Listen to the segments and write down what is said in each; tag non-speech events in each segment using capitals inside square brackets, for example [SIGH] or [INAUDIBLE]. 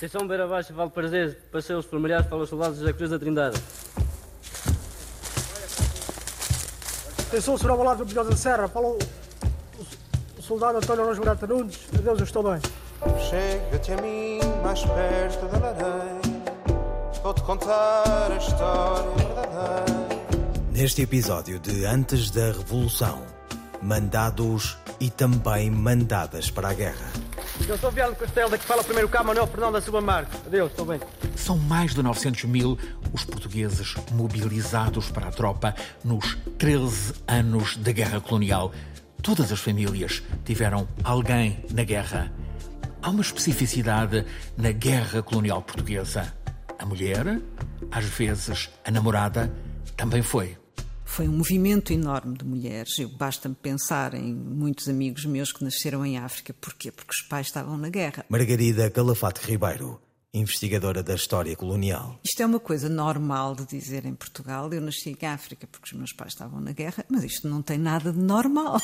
Atenção, beira abaixo, vale prazer, passeios familiares para os soldados da Cruz da Trindade. Atenção, Sr. Abalado do da Serra, fala o, o soldado António Ramos Morata Nunes. Adeus, eu estou bem. Chega-te a mim, mais perto da lareira. Vou-te contar a história verdadeira. Neste episódio de Antes da Revolução, mandados e também mandadas para a guerra. Eu sou Viano Castelo, daqui fala o primeiro cá, Manuel Fernando da Marques. Adeus, estou bem. São mais de 900 mil os portugueses mobilizados para a tropa nos 13 anos da Guerra Colonial. Todas as famílias tiveram alguém na guerra. Há uma especificidade na Guerra Colonial Portuguesa. A mulher, às vezes a namorada, também foi. Foi um movimento enorme de mulheres. Eu basta-me pensar em muitos amigos meus que nasceram em África. Porquê? Porque os pais estavam na guerra. Margarida Calafate Ribeiro, investigadora da história colonial. Isto é uma coisa normal de dizer em Portugal. Eu nasci em África porque os meus pais estavam na guerra, mas isto não tem nada de normal.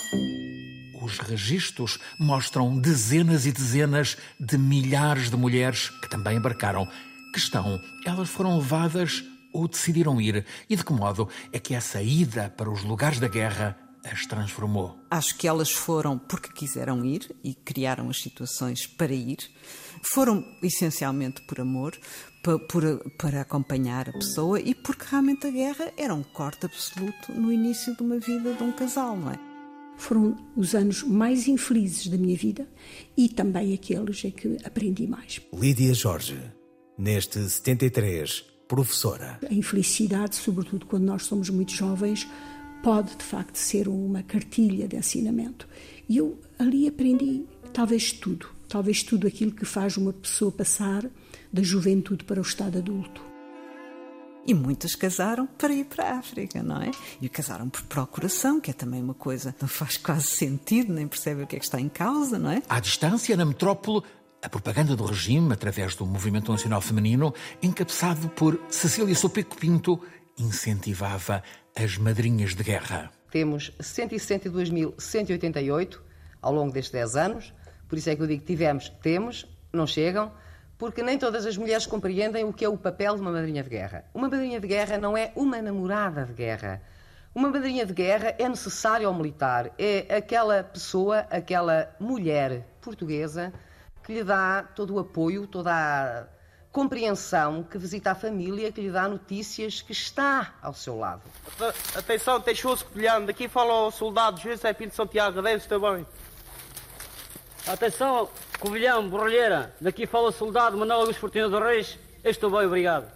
Os registros mostram dezenas e dezenas de milhares de mulheres que também embarcaram. Questão: elas foram levadas ou decidiram ir? E de que modo é que essa ida para os lugares da guerra as transformou? Acho que elas foram porque quiseram ir e criaram as situações para ir. Foram essencialmente por amor, para, por, para acompanhar a pessoa e porque realmente a guerra era um corte absoluto no início de uma vida de um casal, não é? Foram os anos mais infelizes da minha vida e também aqueles em que aprendi mais. Lídia Jorge, neste 73, professora. A infelicidade, sobretudo quando nós somos muito jovens, pode de facto ser uma cartilha de ensinamento. E eu ali aprendi talvez tudo, talvez tudo aquilo que faz uma pessoa passar da juventude para o estado adulto. E muitas casaram para ir para a África, não é? E casaram por procuração, que é também uma coisa que não faz quase sentido, nem percebe o que é que está em causa, não é? À distância, na metrópole, a propaganda do regime, através do Movimento Nacional Feminino, encabeçado por Cecília Sopeco Pinto, incentivava as madrinhas de guerra. Temos 162.188 ao longo destes 10 anos, por isso é que eu digo tivemos, temos, não chegam, porque nem todas as mulheres compreendem o que é o papel de uma madrinha de guerra. Uma madrinha de guerra não é uma namorada de guerra. Uma madrinha de guerra é necessária ao militar, é aquela pessoa, aquela mulher portuguesa que lhe dá todo o apoio, toda a compreensão, que visita a família, que lhe dá notícias, que está ao seu lado. Atenção, Teixoso Covilhano, daqui fala o soldado José Pinto Santiago, deve estar bem. Atenção, Covilhão, Borralheira, daqui fala o soldado Manuel Augusto Fortuna do Reis, estou bem, obrigado.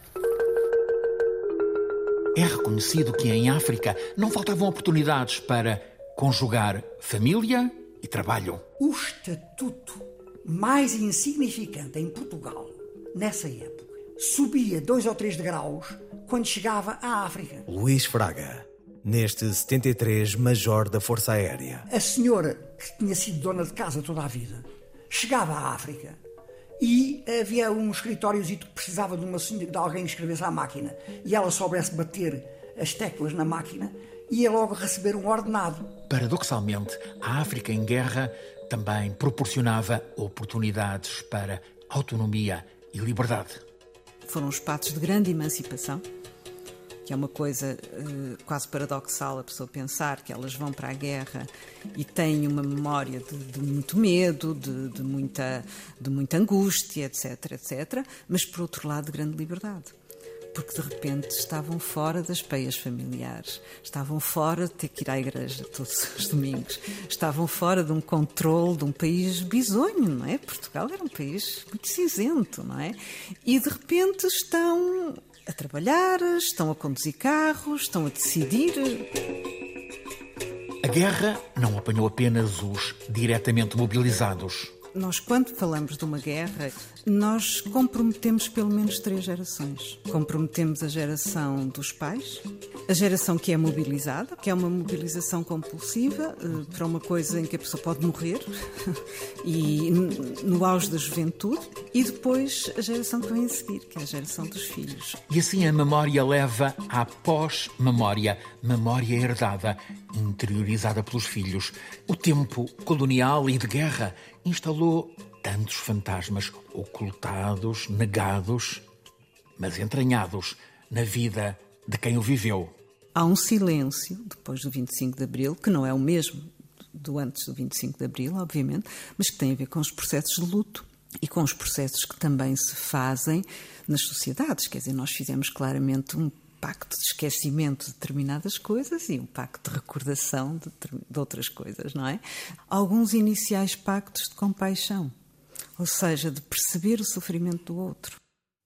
É reconhecido que em África não faltavam oportunidades para conjugar família e trabalho. O estatuto mais insignificante em Portugal, nessa época, subia dois ou três graus quando chegava à África. Luís Fraga, neste 73 Major da Força Aérea. A senhora, que tinha sido dona de casa toda a vida, chegava à África e havia um escritório que precisava de, uma, de alguém que escrevesse à máquina e ela soubesse bater as teclas na máquina, ia logo receber um ordenado. Paradoxalmente, a África em guerra também proporcionava oportunidades para autonomia e liberdade. Foram os passos de grande emancipação, que é uma coisa uh, quase paradoxal a pessoa pensar que elas vão para a guerra e têm uma memória de, de muito medo, de, de, muita, de muita angústia, etc, etc, mas por outro lado de grande liberdade porque de repente estavam fora das peias familiares, estavam fora de ter que ir à igreja todos [LAUGHS] os domingos, estavam fora de um controle de um país bisonho, não é? Portugal era um país muito cinzento, não é? E de repente estão a trabalhar, estão a conduzir carros, estão a decidir. A guerra não apanhou apenas os diretamente mobilizados. Nós, quando falamos de uma guerra, nós comprometemos pelo menos três gerações. Comprometemos a geração dos pais, a geração que é mobilizada, que é uma mobilização compulsiva uh, para uma coisa em que a pessoa pode morrer, [LAUGHS] e no auge da juventude, e depois a geração que vem a seguir, que é a geração dos filhos. E assim a memória leva à pós-memória, memória herdada, interiorizada pelos filhos. O tempo colonial e de guerra instalou tantos fantasmas ocultados, negados, mas entranhados na vida de quem o viveu. Há um silêncio depois do 25 de Abril, que não é o mesmo do antes do 25 de Abril, obviamente, mas que tem a ver com os processos de luto e com os processos que também se fazem nas sociedades. Quer dizer, nós fizemos claramente um pacto de esquecimento de determinadas coisas e um pacto de recordação de, de outras coisas, não é? Alguns iniciais pactos de compaixão, ou seja, de perceber o sofrimento do outro.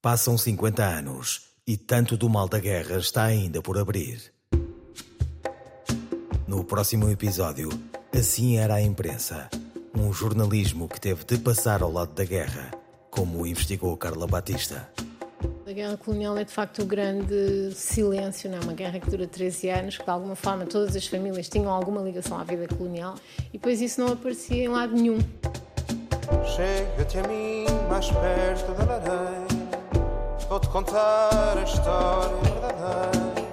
Passam 50 anos e tanto do mal da guerra está ainda por abrir. No próximo episódio, assim era a imprensa. Um jornalismo que teve de passar ao lado da guerra, como investigou Carla Batista. Guerra colonial é de facto o grande silêncio, não é? Uma guerra que dura 13 anos, que de alguma forma todas as famílias tinham alguma ligação à vida colonial e depois isso não aparecia em lado nenhum. Chega-te a mim mais perto da lareira, vou-te contar a história verdadeira.